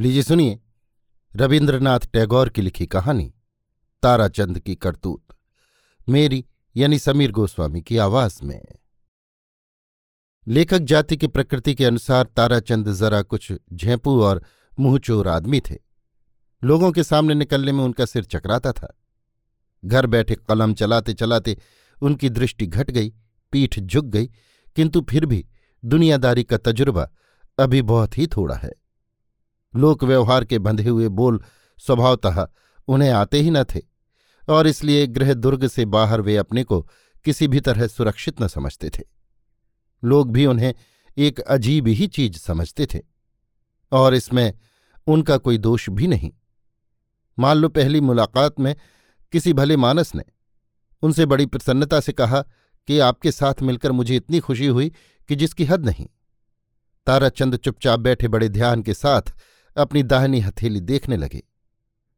लीजिए सुनिए। रविन्द्रनाथ टैगोर की लिखी कहानी, ताराचंद की करतूत, मेरी यानी समीर गोस्वामी की आवाज़ में। लेखक जाति की प्रकृति के अनुसार ताराचंद जरा कुछ झेंपू और मुंहचोर आदमी थे। लोगों के सामने निकलने में उनका सिर चकराता था। घर बैठे कलम चलाते चलाते उनकी दृष्टि घट गई, पीठ झुक गई, किंतु फिर भी दुनियादारी का तजुर्बा अभी बहुत ही थोड़ा है। लोक व्यवहार के बंधे हुए बोल स्वभावतः उन्हें आते ही न थे, और इसलिए गृह दुर्ग से बाहर वे अपने को किसी भी तरह सुरक्षित न समझते थे। लोग भी उन्हें एक अजीब ही चीज़ समझते थे, और इसमें उनका कोई दोष भी नहीं। मान लो पहली मुलाकात में किसी भले मानस ने उनसे बड़ी प्रसन्नता से कहा कि आपके साथ मिलकर मुझे इतनी खुशी हुई कि जिसकी हद नहीं। ताराचंद चुपचाप बैठे बड़े ध्यान के साथ अपनी दाहिनी हथेली देखने लगे।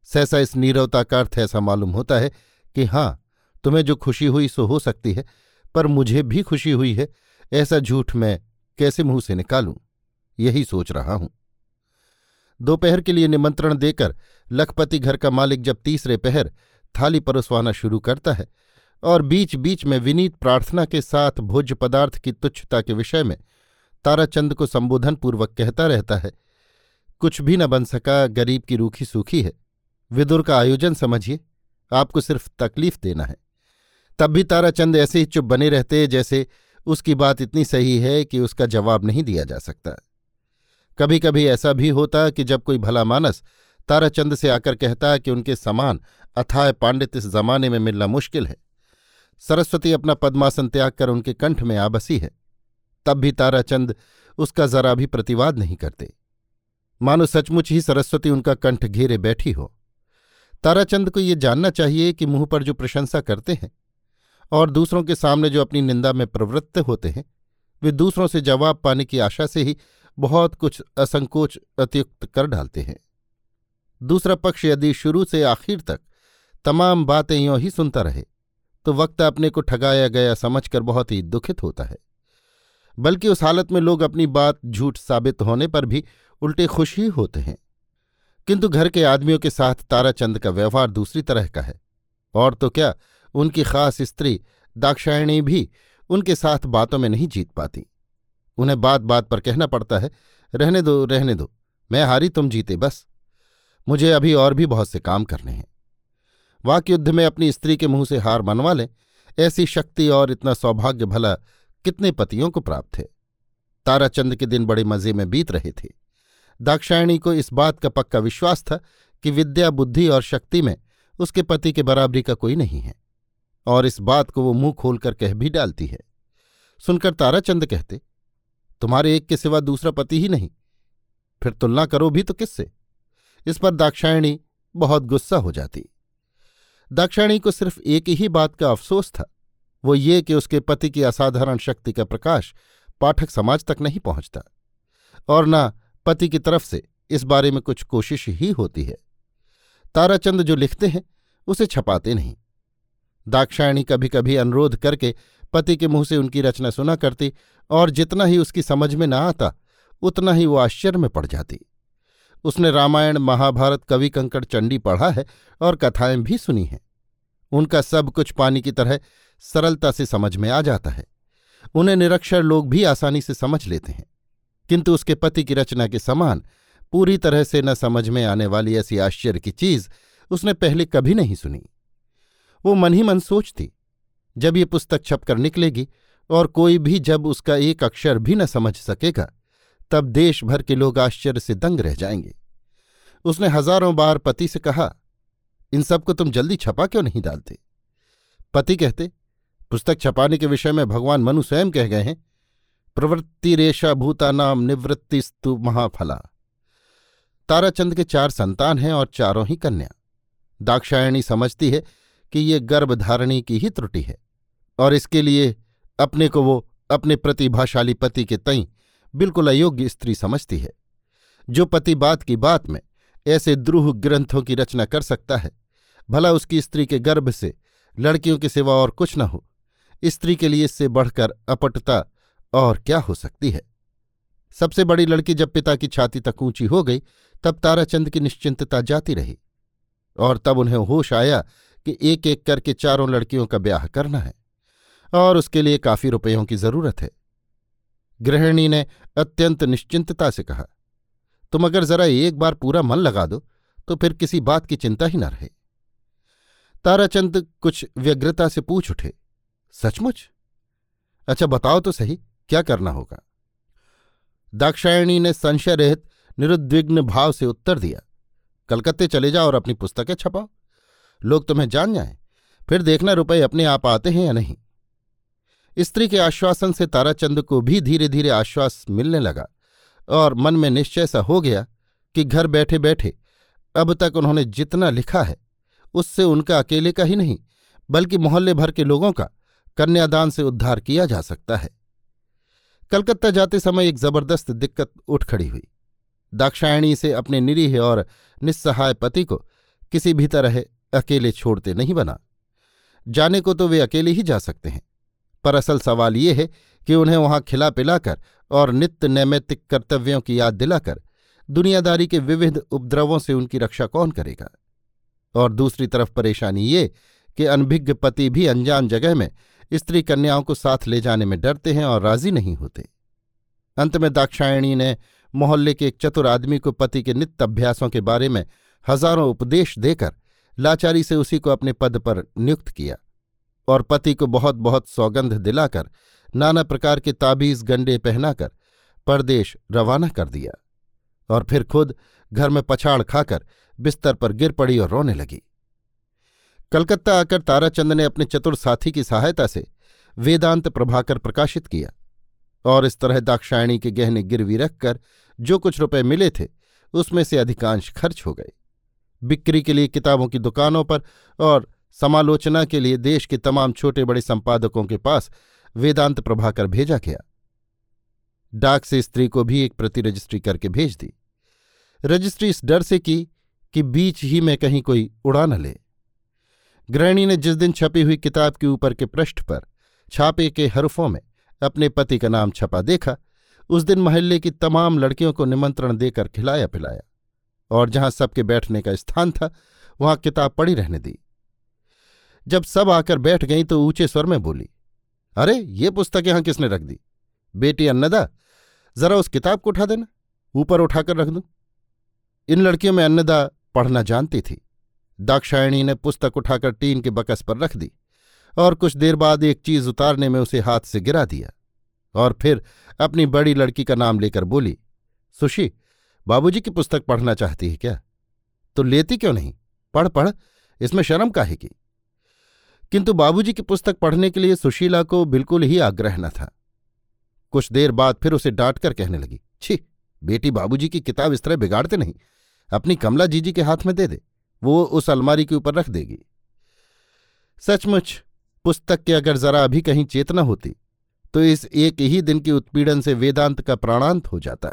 सहसा इस नीरवता का अर्थ ऐसा मालूम होता है कि हाँ तुम्हें जो खुशी हुई सो हो सकती है, पर मुझे भी खुशी हुई है, ऐसा झूठ मैं कैसे मुँह से निकालूं? यही सोच रहा हूँ। दोपहर के लिए निमंत्रण देकर लखपति घर का मालिक जब तीसरे पहर थाली परोसवाना शुरू करता है और बीच बीच में विनीत प्रार्थना के साथ भोज्य पदार्थ की तुच्छता के विषय में ताराचंद को संबोधन पूर्वक कहता रहता है कुछ भी न बन सका, गरीब की रूखी सूखी है। विदुर का आयोजन समझिए, आपको सिर्फ़ तकलीफ़ देना है। तब भी ताराचंद ऐसे ही चुप बने रहते जैसे उसकी बात इतनी सही है कि उसका जवाब नहीं दिया जा सकता। कभी कभी ऐसा भी होता कि जब कोई भला मानस ताराचंद से आकर कहता कि उनके समान अथाय पांडित इस जमाने में मिलना मुश्किल है। सरस्वती अपना पद्मासन त्याग कर उनके कंठ में आ बसी है। तब भी ताराचंद उसका जरा भी प्रतिवाद नहीं करते। मानो सचमुच ही सरस्वती उनका कंठ घेरे बैठी हो। ताराचंद को ये जानना चाहिए कि मुँह पर जो प्रशंसा करते हैं और दूसरों के सामने जो अपनी निंदा में प्रवृत्त होते हैं, वे दूसरों से जवाब पाने की आशा से ही बहुत कुछ असंकोच अतियुक्त कर डालते हैं। दूसरा पक्ष यदि शुरू से आखिर तक तमाम बातें यों ही सुनता रहे तो वक्त अपने को ठगाया गया समझकर बहुत ही दुखित होता है। बल्कि उस हालत में लोग अपनी बात झूठ साबित होने पर भी उल्टे खुश ही होते हैं। किंतु घर के आदमियों के साथ ताराचंद का व्यवहार दूसरी तरह का है। और तो क्या, उनकी खास स्त्री दाक्षायणी भी उनके साथ बातों में नहीं जीत पाती। उन्हें बात बात पर कहना पड़ता है, रहने दो रहने दो, मैं हारी, तुम जीते, बस। मुझे अभी और भी बहुत से काम करने हैं। वाक युद्ध में अपनी स्त्री के मुँह से हार मनवा लें, ऐसी शक्ति और इतना सौभाग्य भला कितने पतियों को प्राप्त है ताराचंद के दिन बड़े मज़े में बीत रहे थे। दाक्षायणी को इस बात का पक्का विश्वास था कि विद्या, बुद्धि और शक्ति में उसके पति के बराबरी का कोई नहीं है, और इस बात को वो मुँह खोलकर कह भी डालती है। सुनकर ताराचंद कहते, तुम्हारे एक के सिवा दूसरा पति ही नहीं। फिर तुलना करो भी तो किससे? इस पर दाक्षायणी बहुत गुस्सा हो जाती। दाक्षायणी को सिर्फ़ एक ही बात का अफसोस था। वो ये कि उसके पति की असाधारण शक्ति का प्रकाश पाठक समाज तक नहीं पहुँचता। और न पति की तरफ़ से इस बारे में कुछ कोशिश ही होती है। ताराचंद जो लिखते हैं, उसे छपाते नहीं। दाक्षायणी कभी कभी अनुरोध करके पति के मुँह से उनकी रचना सुना करती और जितना ही उसकी समझ में न आता, उतना ही वो आश्चर्य में पड़ जाती। उसने रामायण, महाभारत कवि कंकड़ चंडी पढ़ा है और कथाएँ भी सुनी हैं। उनका सब कुछ पानी की तरह सरलता से समझ में आ जाता है। उन्हें निरक्षर लोग भी आसानी से समझ लेते हैं। किंतु उसके पति की रचना के समान, पूरी तरह से न समझ में आने वाली ऐसी आश्चर्य की चीज़ उसने पहले कभी नहीं सुनी। वो मन ही मन सोचती, जब ये पुस्तक छपकर निकलेगी और कोई भी जब उसका एक अक्षर भी न समझ सकेगा, तब देश भर के लोग आश्चर्य से दंग रह जाएँगे। उसने हज़ारों बार पति से कहा, इन सबको तुम जल्दी छपा क्यों नहीं डालते? पति कहते पुस्तक छपाने के विषय में भगवान मनु स्वयं कह गए हैं, प्रवृत्ति रेशा भूता नाम निवृत्तिस्तु महाफला। ताराचंद के चार संतान हैं और चारों ही कन्या। दाक्षायणी समझती है कि ये गर्भधारणी की ही त्रुटि है, और इसके लिए अपने को वो अपने प्रतिभाशाली पति के तई बिल्कुल अयोग्य स्त्री समझती है, जो पति बात की बात में ऐसे द्रूह ग्रंथों की रचना कर सकता है, भला उसकी स्त्री के गर्भ से लड़कियों के सिवा और कुछ न हो। स्त्री के लिए इससे बढ़कर अपटता और क्या हो सकती है? सबसे बड़ी लड़की जब पिता की छाती तक ऊँची हो गई, तब ताराचंद की निश्चिंतता जाती रही और तब उन्हें होश आया कि एक एक करके चारों लड़कियों का ब्याह करना है और उसके लिए काफ़ी रुपयों की ज़रूरत है। गृहिणी ने अत्यंत निश्चिंतता से कहा, तुम अगर जरा एक बार पूरा मन लगा दो तो फिर किसी बात की चिंता ही न रहे। ताराचंद कुछ व्यग्रता से पूछ उठे सचमुच? अच्छा बताओ तो सही, क्या करना होगा? दाक्षायणी ने संशय रहित निरुद्विग्न भाव से उत्तर दिया, कलकत्ते चले जाओ और अपनी पुस्तकें छपाओ। लोग तुम्हें जान जाएँ, फिर देखना रुपए अपने आप आते हैं या नहीं। स्त्री के आश्वासन से ताराचंद को भी धीरे धीरे आश्वास मिलने लगा और मन में निश्चय सा हो गया कि घर बैठे बैठे अब तक उन्होंने जितना लिखा है, उससे उनका अकेले का ही नहीं, बल्कि मोहल्ले भर के लोगों का कन्यादान से उद्धार किया जा सकता है। कलकत्ता जाते समय एक ज़बरदस्त दिक्कत उठ खड़ी हुई। दाक्षायणी से अपने निरीह और निस्सहाय पति को किसी भी तरह अकेले छोड़ते नहीं बना। जाने को तो वे अकेले ही जा सकते हैं। पर असल सवाल ये है कि उन्हें वहाँ खिला पिलाकर और नित्य नैमित्तिक कर्तव्यों की याद दिलाकर दुनियादारी के विविध उपद्रवों से उनकी रक्षा कौन करेगा? और दूसरी तरफ़ परेशानी ये कि अनभिज्ञ पति भी अनजान जगह में स्त्री कन्याओं को साथ ले जाने में डरते हैं और राज़ी नहीं होते। अंत में दाक्षायणी ने मोहल्ले के एक चतुर आदमी को पति के नित्य अभ्यासों के बारे में हज़ारों उपदेश देकर लाचारी से उसी को अपने पद पर नियुक्त किया और पति को बहुत बहुत सौगंध दिलाकर नाना प्रकार के ताबीज गंडे पहनाकर परदेश रवाना कर दिया और फिर खुद घर में पछाड़ खाकर बिस्तर पर गिर पड़ी और रोने लगी। कलकत्ता आकर ताराचंद ने अपने चतुर साथी की सहायता से वेदांत प्रभाकर प्रकाशित किया और इस तरह दाक्षायणी के गहने गिरवी रखकर जो कुछ रुपए मिले थे, उसमें से अधिकांश खर्च हो गए। बिक्री के लिए किताबों की दुकानों पर और समालोचना के लिए देश के तमाम छोटे बड़े संपादकों के पास वेदांत प्रभाकर भेजा गया। डाक से स्त्री को भी एक प्रति रजिस्ट्री करके भेज दी। रजिस्ट्री इस डर से की कि बीच ही में कहीं कोई उड़ा न ले। गृहिणी ने जिस दिन छपी हुई किताब के ऊपर के पृष्ठ पर छापे के हरफों में अपने पति का नाम छपा देखा, उस दिन महल्ले की तमाम लड़कियों को निमंत्रण देकर खिलाया पिलाया और जहाँ सबके बैठने का स्थान था, वहाँ किताब पड़ी रहने दी। जब सब आकर बैठ गई तो ऊँचे स्वर में बोली, अरे, ये पुस्तक यहाँ किसने रख दी? बेटी अन्नदा, जरा उस किताब को उठा देना, ऊपर उठाकर रख दूँ। इन लड़कियों में अन्नदा पढ़ना जानती थी। दाक्षायणी ने पुस्तक उठाकर टीन के बकस पर रख दी और कुछ देर बाद एक चीज़ उतारने में उसे हाथ से गिरा दिया और फिर अपनी बड़ी लड़की का नाम लेकर बोली, सुशी, बाबूजी की पुस्तक पढ़ना चाहती है क्या? तो लेती क्यों नहीं? पढ़ पढ़, इसमें शर्म काहे की? किंतु बाबूजी की पुस्तक पढ़ने के लिए सुशीला को बिल्कुल ही आग्रह न था। कुछ देर बाद फिर उसे डांट कर कहने लगी, छी, बेटी बाबूजी की किताब इस तरह बिगाड़ते नहीं, अपनी कमला जीजी के हाथ में दे दे। वो उस अलमारी के ऊपर रख देगी। सचमुच, पुस्तक के अगर जरा अभी कहीं चेतना होती तो इस एक ही दिन के उत्पीड़न से वेदांत का प्राणांत हो जाता।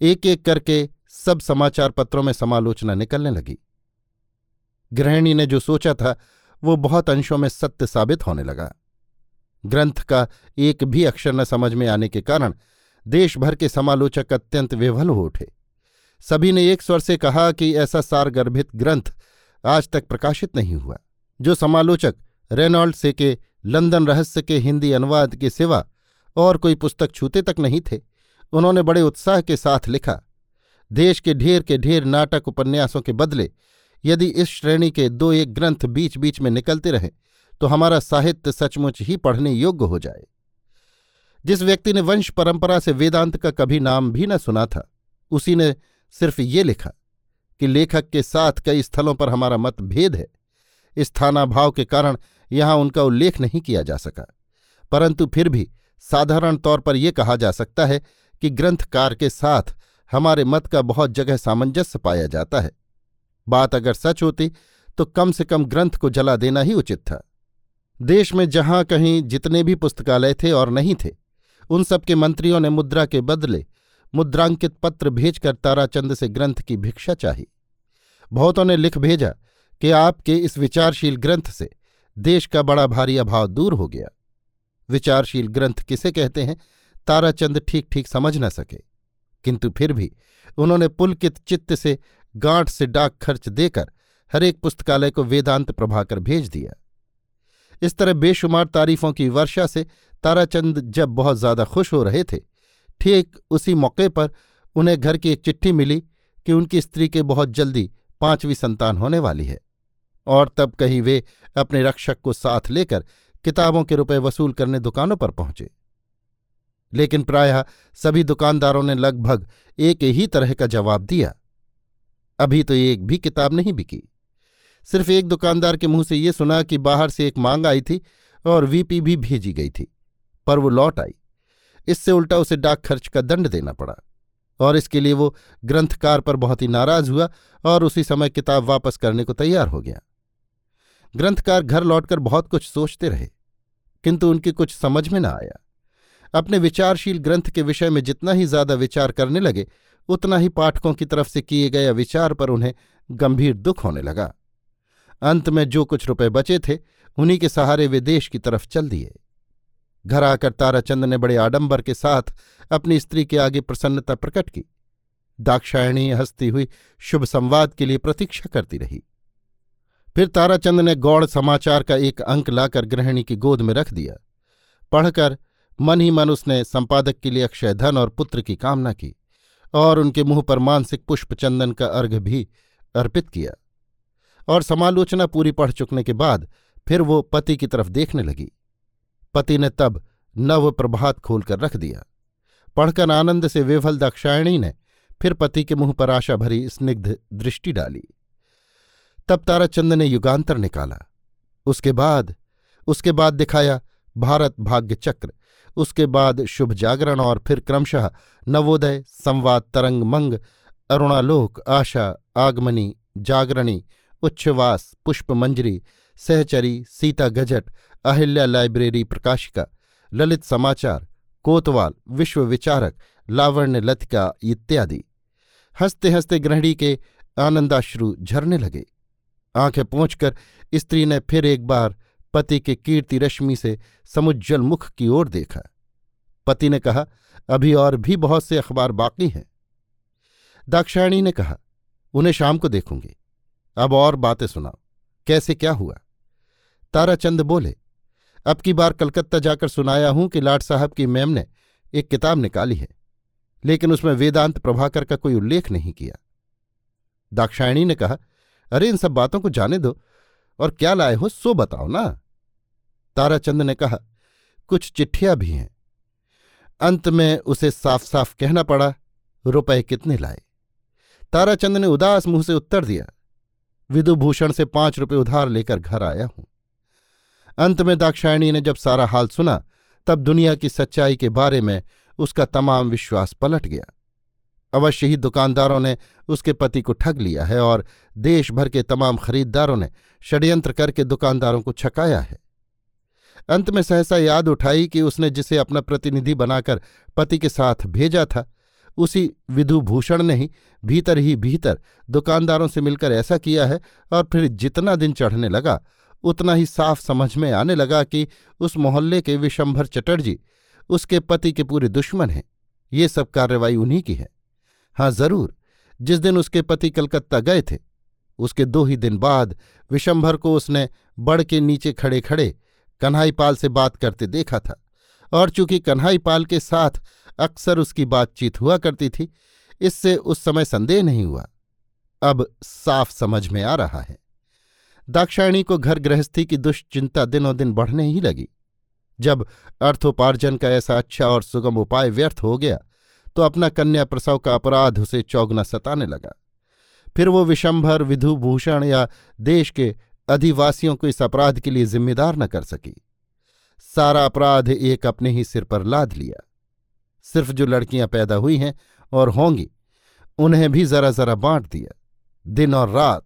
एक एक करके सब समाचार पत्रों में समालोचना निकलने लगी। गृहिणी ने जो सोचा था, वो बहुत अंशों में सत्य साबित होने लगा। ग्रंथ का एक भी अक्षर न समझ में आने के कारण देश भर के समालोचक अत्यंत विवल हो उठे। सभी ने एक स्वर से कहा कि ऐसा सारगर्भित ग्रंथ आज तक प्रकाशित नहीं हुआ। जो समालोचक रेनॉल्ड से के लंदन रहस्य के हिंदी अनुवाद के सिवा और कोई पुस्तक छूते तक नहीं थे, उन्होंने बड़े उत्साह के साथ लिखा, देश के ढेर के ढेर नाटक उपन्यासों के बदले, यदि इस श्रेणी के दो एक ग्रंथ बीच बीच में निकलते रहें तो हमारा साहित्य सचमुच ही पढ़ने योग्य हो जाए। जिस व्यक्ति ने वंश परंपरा से वेदांत का कभी नाम भी न सुना था, उसी ने सिर्फ़ ये लिखा कि लेखक के साथ कई स्थलों पर हमारा मतभेद है। स्थानाभाव के कारण यहाँ उनका उल्लेख नहीं किया जा सका। परंतु फिर भी साधारण तौर पर यह कहा जा सकता है कि ग्रंथकार के साथ हमारे मत का बहुत जगह सामंजस्य पाया जाता है। बात अगर सच होती तो कम से कम ग्रंथ को जला देना ही उचित था। देश में जहाँ कहीं जितने भी पुस्तकालय थे और नहीं थे, उन सबके मंत्रियों ने मुद्रा के बदले मुद्रांकित पत्र भेजकर ताराचंद से ग्रंथ की भिक्षा चाही। बहुतों ने लिख भेजा कि आपके इस विचारशील ग्रंथ से देश का बड़ा भारी अभाव दूर हो गया। विचारशील ग्रंथ किसे कहते हैं? ताराचंद ठीक ठीक समझ न सके। किंतु फिर भी उन्होंने पुलकित चित्त से गांठ से डाक खर्च देकर हरेक पुस्तकालय को वेदांत प्रभाकर भेज दिया। इस तरह बेशुमार तारीफों की वर्षा से ताराचंद जब बहुत ज़्यादा खुश हो रहे थे ठीक उसी मौके पर उन्हें घर की एक चिट्ठी मिली कि उनकी स्त्री के बहुत जल्दी पांचवी संतान होने वाली है और तब कहीं वे अपने रक्षक को साथ लेकर किताबों के रुपए वसूल करने दुकानों पर पहुँचे। लेकिन प्रायः सभी दुकानदारों ने लगभग एक ही तरह का जवाब दिया। अभी तो एक भी किताब नहीं बिकी। सिर्फ़ एक दुकानदार के मुँह से ये सुना कि बाहर से एक मांग आई थी और वीपी भी भेजी गई थी, पर वो लौट आई। इससे उल्टा उसे डाक खर्च का दंड देना पड़ा और इसके लिए वो ग्रंथकार पर बहुत ही नाराज़ हुआ और उसी समय किताब वापस करने को तैयार हो गया। ग्रंथकार घर लौटकर बहुत कुछ सोचते रहे, किंतु उनकी कुछ समझ में न आया। अपने विचारशील ग्रंथ के विषय में जितना ही ज़्यादा विचार करने लगे, उतना ही पाठकों की तरफ़ से किए गए विचार पर उन्हें गंभीर दुख होने लगा। अंत में जो कुछ रुपए बचे थे, उन्हीं के सहारे वे देश की तरफ़ चल दिए। घर आकर ताराचंद ने बड़े आडंबर के साथ अपनी स्त्री के आगे प्रसन्नता प्रकट की। दाक्षायणी हंसती हुई शुभ संवाद के लिए प्रतीक्षा करती रही। फिर ताराचंद ने गौड़ समाचार का एक अंक लाकर गृहिणी की गोद में रख दिया। पढ़कर मन ही मन उसने संपादक के लिए अक्षय धन और पुत्र की कामना की और उनके मुँह पर मानसिक पुष्प चंदन का अर्घ भी अर्पित किया। और समालोचना पूरी पढ़ चुकने के बाद फिर वो पति की तरफ़ देखने लगी। पति ने तब नव प्रभात खोलकर रख दिया। पढ़कर आनंद से विफल दक्षायणी ने फिर पति के मुँह पर आशा भरी स्निग्ध दृष्टि डाली। तब ताराचंद ने युगांतर निकाला। उसके बाद उसके बाद दिखाया भारत भाग्य चक्र, उसके बाद शुभ जागरण और फिर क्रमशः नवोदय, संवाद, तरंग मंग, अरुणालोक, आशा, आगमनी, जागरणी, उच्छ्वास पुष्पमंजरी सहचरी, सीता गजट अहिल्या लाइब्रेरी प्रकाशिका, ललित समाचार, कोतवाल, विश्व विचारक, लावण्य लतिका इत्यादि। हँसते हँसते गृहिणी के आनंदाश्रु झरने लगे। आँखें पहुंचकर स्त्री ने फिर एक बार पति के कीर्ति रश्मि से समुज्जल मुख की ओर देखा। पति ने कहा, अभी और भी बहुत से अखबार बाकी हैं। दाक्षायणी ने कहा, उन्हें शाम को देखूँगी। अब और बातें सुनाओ। कैसे क्या हुआ? ताराचंद बोले अब की बार कलकत्ता जाकर सुनाया हूँ कि लाट साहब की मैम ने एक किताब निकाली है, लेकिन उसमें वेदांत प्रभाकर का कोई उल्लेख नहीं किया। दाक्षायणी ने कहा, अरे, इन सब बातों को जाने दो और क्या लाए हो सो बताओ ना। ताराचंद ने कहा, कुछ चिट्ठियाँ भी हैं। अंत में उसे साफ़ साफ़ कहना पड़ा, रुपए कितने लाए? ताराचंद ने उदास मुँह से उत्तर दिया, विदुभूषण से पाँच रुपए उधार लेकर घर आया हूँ। अंत में दाक्षायणी ने जब सारा हाल सुना, तब दुनिया की सच्चाई के बारे में उसका तमाम विश्वास पलट गया। अवश्य ही दुकानदारों ने उसके पति को ठग लिया है और देश भर के तमाम खरीददारों ने षड्यंत्र करके दुकानदारों को छकाया है। अंत में सहसा याद उठाई कि उसने जिसे अपना प्रतिनिधि बनाकर पति के साथ भेजा था, उसी विधुभूषण ने ही भीतर ही भीतर दुकानदारों से मिलकर ऐसा किया है और फिर जितना दिन चढ़ने लगा उतना ही साफ़ समझ में आने लगा कि उस मोहल्ले के विशंभर चटर्जी, उसके पति के पूरे दुश्मन हैं। ये सब कार्रवाई उन्हीं की है। हाँ ज़रूर, जिस दिन उसके पति कलकत्ता गए थे, उसके दो ही दिन बाद विशंभर को उसने बड़ के नीचे खड़े खड़े कन्हाईपाल से बात करते देखा था, और चूँकि कन्हाईपाल के साथ अक्सर उसकी बातचीत हुआ करती थी, इससे उस समय संदेह नहीं हुआ। अब साफ़ समझ में आ रहा है। दाक्षायणी को घर गृहस्थी की दुश्चिंता दिनों दिन बढ़ने ही लगी। जब अर्थोपार्जन का ऐसा अच्छा और सुगम उपाय व्यर्थ हो गया तो अपना कन्या प्रसव का अपराध उसे चौगना सताने लगा। फिर वो विशंभर विधुभूषण या देश के अधिवासियों को इस अपराध के लिए जिम्मेदार न कर सकी। सारा अपराध एक अपने ही सिर पर लाद लिया। सिर्फ़ जो लड़कियाँ पैदा हुई हैं और होंगी, उन्हें भी जरा जरा बांट दिया। दिन और रात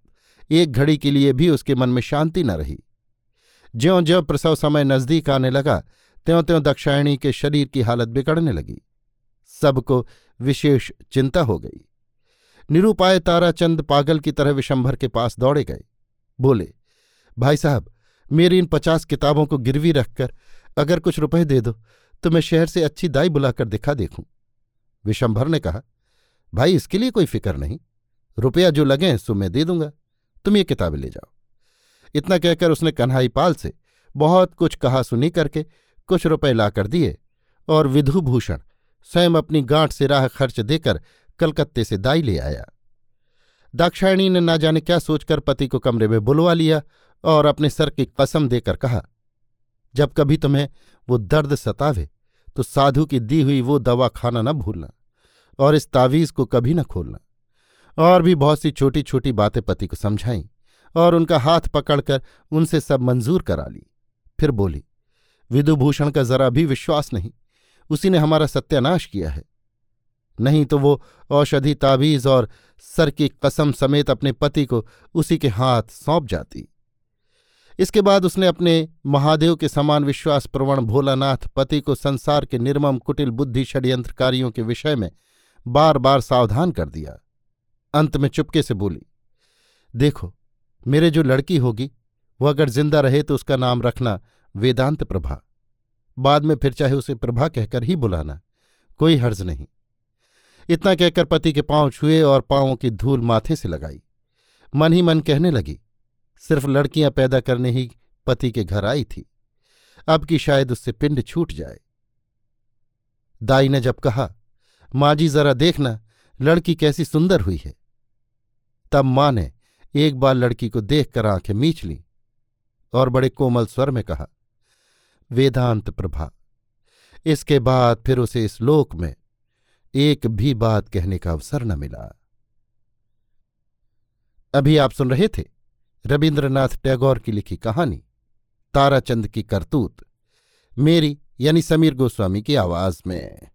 एक घड़ी के लिए भी उसके मन में शांति न रही। ज्यो ज्यो प्रसव समय नज़दीक आने लगा त्यों त्यों दक्षायणी के शरीर की हालत बिगड़ने लगी। सबको विशेष चिंता हो गई। निरूपाय ताराचंद पागल की तरह विशंभर के पास दौड़े गए। बोले, भाई साहब, मेरी इन पचास किताबों को गिरवी रखकर अगर कुछ रुपए दे दो तो मैं शहर से अच्छी दाई बुलाकर दिखा देखूँ। विशंभर ने कहा, भाई, इसके लिए कोई फ़िक्र नहीं। रुपया जो लगे, सो मैं दे दूँगा। तुम ये किताबें ले जाओ। इतना कहकर उसने कन्हाई पाल से बहुत कुछ कहा सुनी करके कुछ रुपए लाकर दिए और विधुभूषण स्वयं अपनी गांठ से राह खर्च देकर कलकत्ते से दाई ले आया। दाक्षायणी ने ना जाने क्या सोचकर पति को कमरे में बुलवा लिया और अपने सर की कसम देकर कहा, जब कभी तुम्हें वो दर्द सतावे तो साधु की दी हुई वो दवा खाना न भूलना और इस तावीज को कभी न खोलना। और भी बहुत सी छोटी छोटी बातें पति को समझाईं और उनका हाथ पकड़कर उनसे सब मंजूर करा ली। फिर बोली, विदुभूषण का जरा भी विश्वास नहीं, उसी ने हमारा सत्यानाश किया है। नहीं तो वो औषधि ताबीज और सर की कसम समेत अपने पति को उसी के हाथ सौंप जाती। इसके बाद उसने अपने महादेव के समान विश्वास प्रवण भोलानाथ पति को संसार के निर्मम कुटिल बुद्धि षड्यंत्रकारियों के विषय में बार बार सावधान कर दिया। अंत में चुपके से बोली, देखो, मेरे जो लड़की होगी वह अगर ज़िंदा रहे तो उसका नाम रखना वेदांत प्रभा। बाद में फिर चाहे उसे प्रभा कहकर ही बुलाना, कोई हर्ज नहीं। इतना कहकर पति के पाँव छुए और पांवों की धूल माथे से लगाई। मन ही मन कहने लगी, सिर्फ़ लड़कियाँ पैदा करने ही पति के घर आई थी। अब की शायद उससे पिंड छूट जाए। दाई ने जब कहा, माँ जी, जरा देखना, लड़की कैसी सुंदर हुई है। तब माँ ने एक बार लड़की को देखकर आँखें मीच ली और बड़े कोमल स्वर में कहा, वेदांत प्रभा, इसके बाद फिर उसे इस लोक में एक भी बात कहने का अवसर न मिला। अभी आप सुन रहे थे रविन्द्रनाथ टैगोर की लिखी कहानी, ताराचंद की करतूत, मेरी यानी समीर गोस्वामी की आवाज़ में।